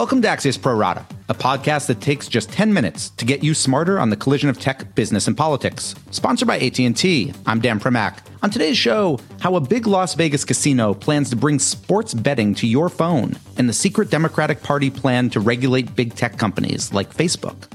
Welcome to Axios Pro Rata, a podcast that takes just 10 minutes to get you smarter on the collision of tech, business, and politics. Sponsored by AT&T. I'm Dan Primack. On today's show, how a big Las Vegas casino plans to bring sports betting to your phone, and the secret Democratic Party plan to regulate big tech companies like Facebook.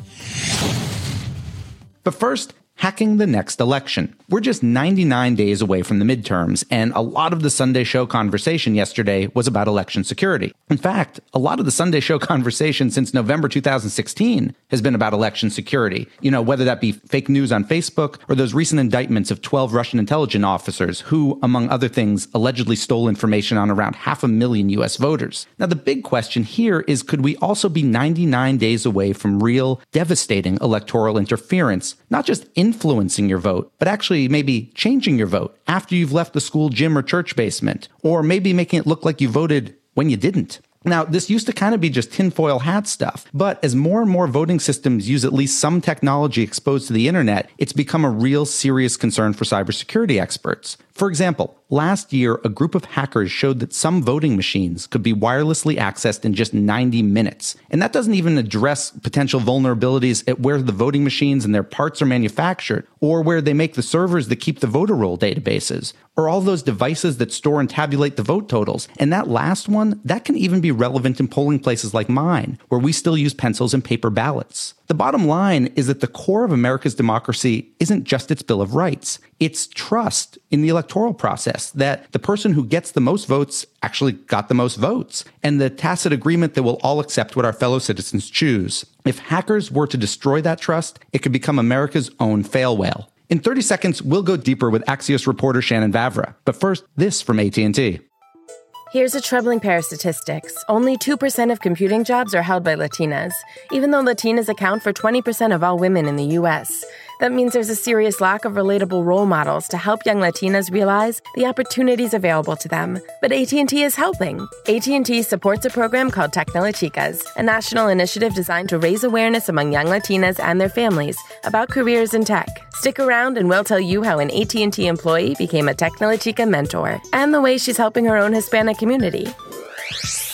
But first, hacking the next election. We're just 99 days away from the midterms, and a lot of the Sunday show conversation yesterday was about election security. In fact, a lot of the Sunday show conversation since November 2016 has been about election security. You know, whether that be fake news on Facebook or those recent indictments of 12 Russian intelligence officers who, among other things, allegedly stole information on around half a million US voters. Now, the big question here is could we also be 99 days away from real, devastating electoral interference, not just influencing your vote, but actually maybe changing your vote after you've left the school gym or church basement, or maybe making it look like you voted when you didn't. Now, this used to kind of be just tinfoil hat stuff, but as more and more voting systems use at least some technology exposed to the internet, it's become a real serious concern for cybersecurity experts. For example, last year, a group of hackers showed that some voting machines could be wirelessly accessed in just 90 minutes. And that doesn't even address potential vulnerabilities at where the voting machines and their parts are manufactured, or where they make the servers that keep the voter roll databases, or all those devices that store and tabulate the vote totals. And that last one, that can even be relevant in polling places like mine, where we still use pencils and paper ballots. The bottom line is that the core of America's democracy isn't just its Bill of Rights. It's trust in the electoral process that the person who gets the most votes actually got the most votes, and the tacit agreement that we'll all accept what our fellow citizens choose. If hackers were to destroy that trust, it could become America's own fail whale. In 30 seconds, we'll go deeper with Axios reporter Shannon Vavra. But first, this from AT&T. Here's a troubling pair of statistics. Only 2% of computing jobs are held by Latinas, even though Latinas account for 20% of all women in the U.S. That means there's a serious lack of relatable role models to help young Latinas realize the opportunities available to them. But AT&T is helping. AT&T supports a program called Chicas, a national initiative designed to raise awareness among young Latinas and their families about careers in tech. Stick around and we'll tell you how an AT&T employee became a Chica mentor and the way she's helping her own Hispanic community.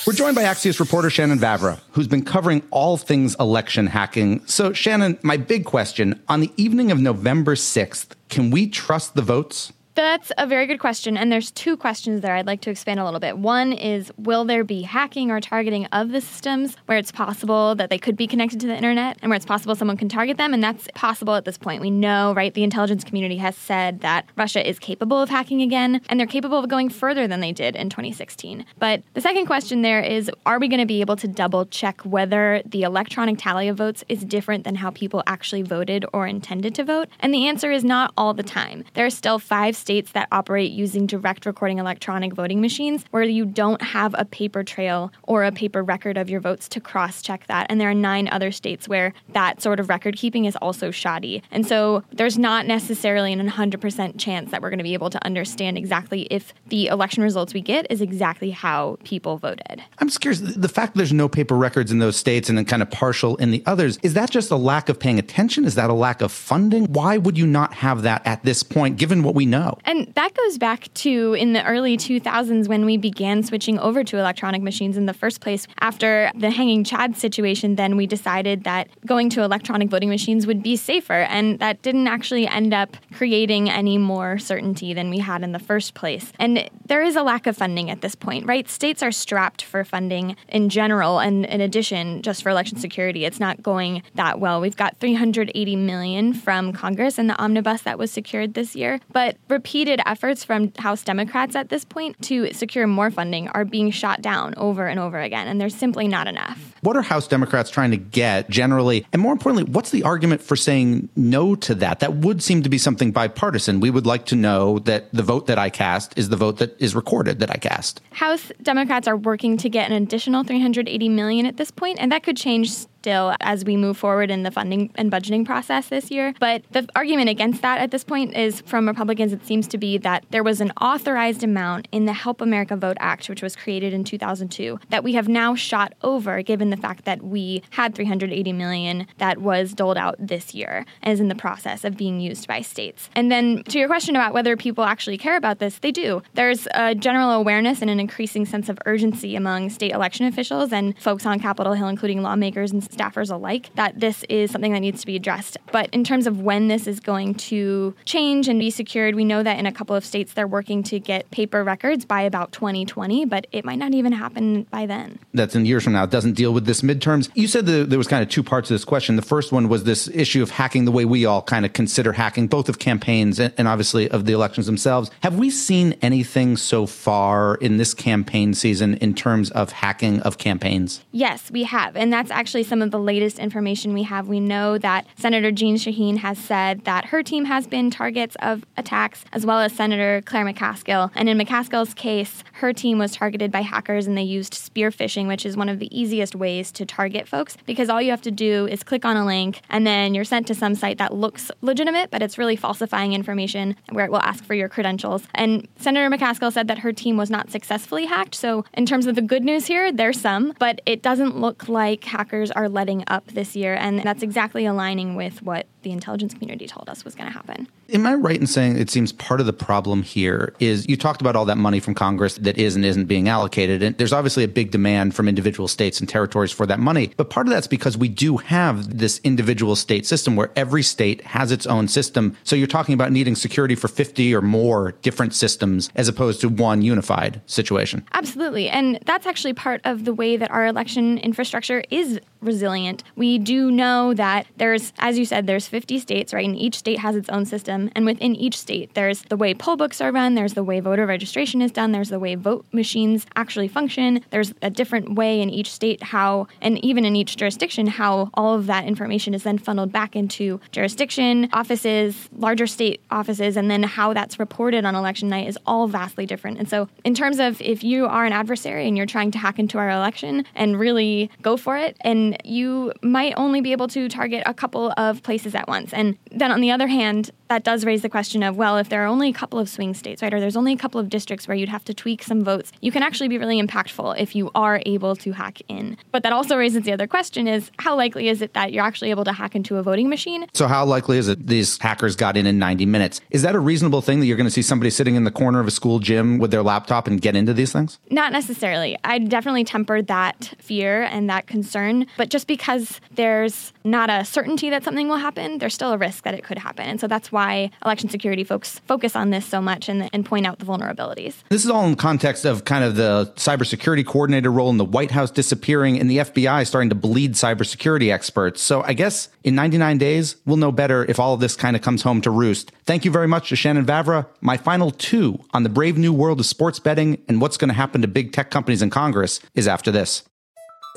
We're joined by Axios reporter Shannon Vavra, who's been covering all things election hacking. So, Shannon, my big question on the evening of November 6th, can we trust the votes? That's a very good question. And there's two questions there I'd like to expand a little bit. One is Will there be hacking or targeting of the systems where it's possible that they could be connected to the internet and where it's possible someone can target them? And that's possible at this point. We know, right? The intelligence community has said that Russia is capable of hacking again, and they're capable of going further than they did in 2016. But the second question there is Are we going to be able to double check whether the electronic tally of votes is different than how people actually voted or intended to vote? And the answer is not all the time. There are still five states that operate using direct recording electronic voting machines where you don't have a paper trail or a paper record of your votes to cross check that. And there are nine other states where that sort of record keeping is also shoddy. And so there's not necessarily an 100% chance that we're going to be able to understand exactly if the election results we get is exactly how people voted. I'm just curious the fact that there's no paper records in those states and then kind of partial in the others, is that just a lack of paying attention? Is that a lack of funding? Why would you not have that at this point, given what we know? And that goes back to in the early 2000s when we began switching over to electronic machines in the first place. After the hanging Chad situation, then we decided that going to electronic voting machines would be safer. And that didn't actually end up creating any more certainty than we had in the first place. And there is a lack of funding at this point, right? States are strapped for funding in general. And in addition, just for election security, it's not going that well. We've got 380 million from Congress and the omnibus that was secured this year. But repeated efforts from House Democrats at this point to secure more funding are being shot down over and over again, and there's simply not enough. What are House Democrats trying to get generally? And more importantly, what's the argument for saying no to that? That would seem to be something bipartisan. We would like to know that the vote that I cast is the vote that is recorded that I cast. House Democrats are working to get an additional 380 million at this point, and that could change still as we move forward in the funding and budgeting process this year. But the argument against that at this point is from Republicans, it seems to be that there was an authorized amount in the Help America Vote Act, which was created in 2002, that we have now shot over given the fact that we had 380 million that was doled out this year and is in the process of being used by states. And then to your question about whether people actually care about this, they do. There's a general awareness and an increasing sense of urgency among state election officials and folks on Capitol Hill, including lawmakers and staffers alike, that this is something that needs to be addressed. But in terms of when this is going to change and be secured, we know that in a couple of states they're working to get paper records by about 2020, but it might not even happen by then. That's in years from now. It doesn't deal with this midterms. You said that there was kind of two parts to this question. The first one was this issue of hacking the way we all kind of consider hacking, both of campaigns and, and obviously of the elections themselves. Have we seen anything so far in this campaign season in terms of hacking of campaigns? Yes, we have. And that's actually some of the latest information we have. We know that Senator Jeanne Shaheen has said that her team has been targets of attacks, as well as Senator Claire McCaskill. And in McCaskill's case, her team was targeted by hackers and they used spear phishing, which is one of the easiest ways to target folks because all you have to do is click on a link and then you're sent to some site that looks legitimate, but it's really falsifying information where it will ask for your credentials. And Senator McCaskill said that her team was not successfully hacked. So, in terms of the good news here, there's some, but it doesn't look like hackers are letting up this year. And that's exactly aligning with what the intelligence community told us was going to happen. Am I right in saying it seems part of the problem here is you talked about all that money from Congress that is and isn't being allocated. And there's obviously a big demand from individual states and territories for that money. But part of that's because we do have this individual state system where every state has its own system. So you're talking about needing security for 50 or more different systems as opposed to one unified situation. Absolutely. And that's actually part of the way that our election infrastructure is resilient. We do know that there's, as you said, there's 50 states, right? And each state has its own system. And within each state, there's the way poll books are run, there's the way voter registration is done, there's the way vote machines actually function. There's a different way in each state how, and even in each jurisdiction, how all of that information is then funneled back into jurisdiction offices, larger state offices, and then how that's reported on election night is all vastly different. And so, in terms of if you are an adversary and you're trying to hack into our election and really go for it, and you might only be able to target a couple of places at once. And then on the other hand, that does raise the question of well, if there are only a couple of swing states, right, or there's only a couple of districts where you'd have to tweak some votes, you can actually be really impactful if you are able to hack in. But that also raises the other question is how likely is it that you're actually able to hack into a voting machine? So, how likely is it these hackers got in in 90 minutes? Is that a reasonable thing that you're going to see somebody sitting in the corner of a school gym with their laptop and get into these things? Not necessarily. I definitely temper that fear and that concern. But just because there's not a certainty that something will happen, there's still a risk that it could happen. And so that's why why election security folks focus on this so much and, and point out the vulnerabilities. This is all in context of kind of the cybersecurity coordinator role in the White House disappearing and the FBI starting to bleed cybersecurity experts. So I guess in 99 days, we'll know better if all of this kind of comes home to roost. Thank you very much to Shannon Vavra. My final two on the brave new world of sports betting and what's going to happen to big tech companies in Congress is after this.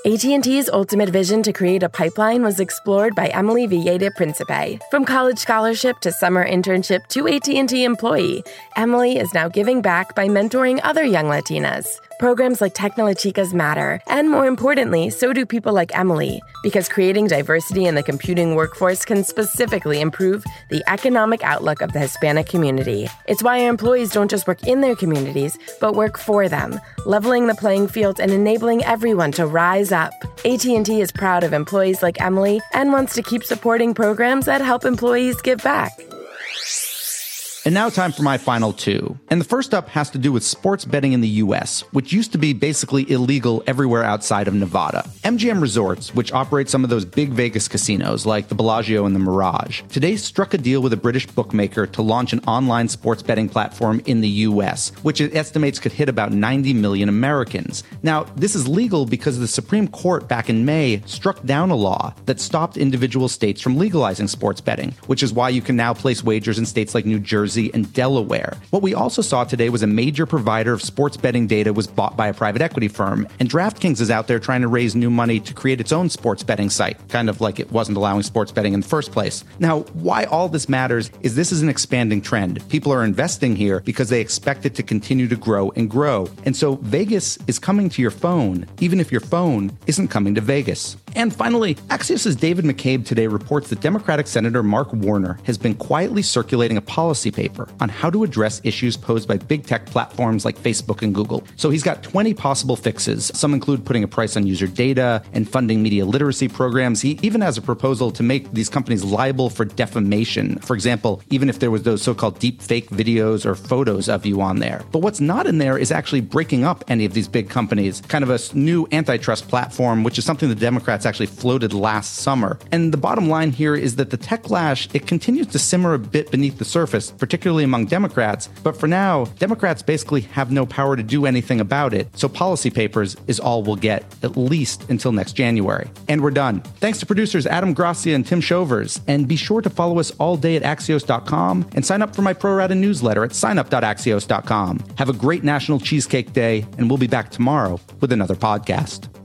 AT&T's ultimate vision to create a pipeline was explored by Emily Villeda Principe. From college scholarship to summer internship to AT&T employee, Emily is now giving back by mentoring other young Latinas. Programs like TECHNOLOchicas matter, and more importantly, so do people like Emily, because creating diversity in the computing workforce can specifically improve the economic outlook of the Hispanic community. It's why our employees don't just work in their communities, but work for them, leveling the playing field and enabling everyone to rise up. AT&T is proud of employees like Emily and wants to keep supporting programs that help employees give back. And now time for my final two. And the first up has to do with sports betting in the US, which used to be basically illegal everywhere outside of Nevada. MGM Resorts, which operates some of those big Vegas casinos like the Bellagio and the Mirage, today struck a deal with a British bookmaker to launch an online sports betting platform in the US, which it estimates could hit about 90 million Americans. Now, this is legal because the Supreme Court back in May struck down a law that stopped individual states from legalizing sports betting, which is why you can now place wagers in states like New Jersey Jersey, and Delaware. What we also saw today was a major provider of sports betting data was bought by a private equity firm, and DraftKings is out there trying to raise new money to create its own sports betting site, kind of like it wasn't allowing sports betting in the first place. Now, why all this matters is this is an expanding trend. People are investing here because they expect it to continue to grow and grow. And so Vegas is coming to your phone, even if your phone isn't coming to Vegas. And finally, Axios' David McCabe today reports that Democratic Senator Mark Warner has been quietly circulating a policy paper on how to address issues posed by big tech platforms like Facebook and Google. So he's got 20 possible fixes. Some include putting a price on user data and funding media literacy programs. He even has a proposal to make these companies liable for defamation. For example, even if there was those so-called deep fake videos or photos of you on there. But what's not in there is actually breaking up any of these big companies, kind of a new antitrust platform, which is something the Democrats actually floated last summer. And the bottom line here is that the techlash, it continues to simmer a bit beneath the surface, particularly among Democrats. But for now, Democrats basically have no power to do anything about it. So policy papers is all we'll get, at least until next January. And we're done. Thanks to producers Adam Gracia and Tim Shovers. And be sure to follow us all day at Axios.com and sign up for my pro rata newsletter at signup.axios.com. Have a great National Cheesecake Day, and we'll be back tomorrow with another podcast.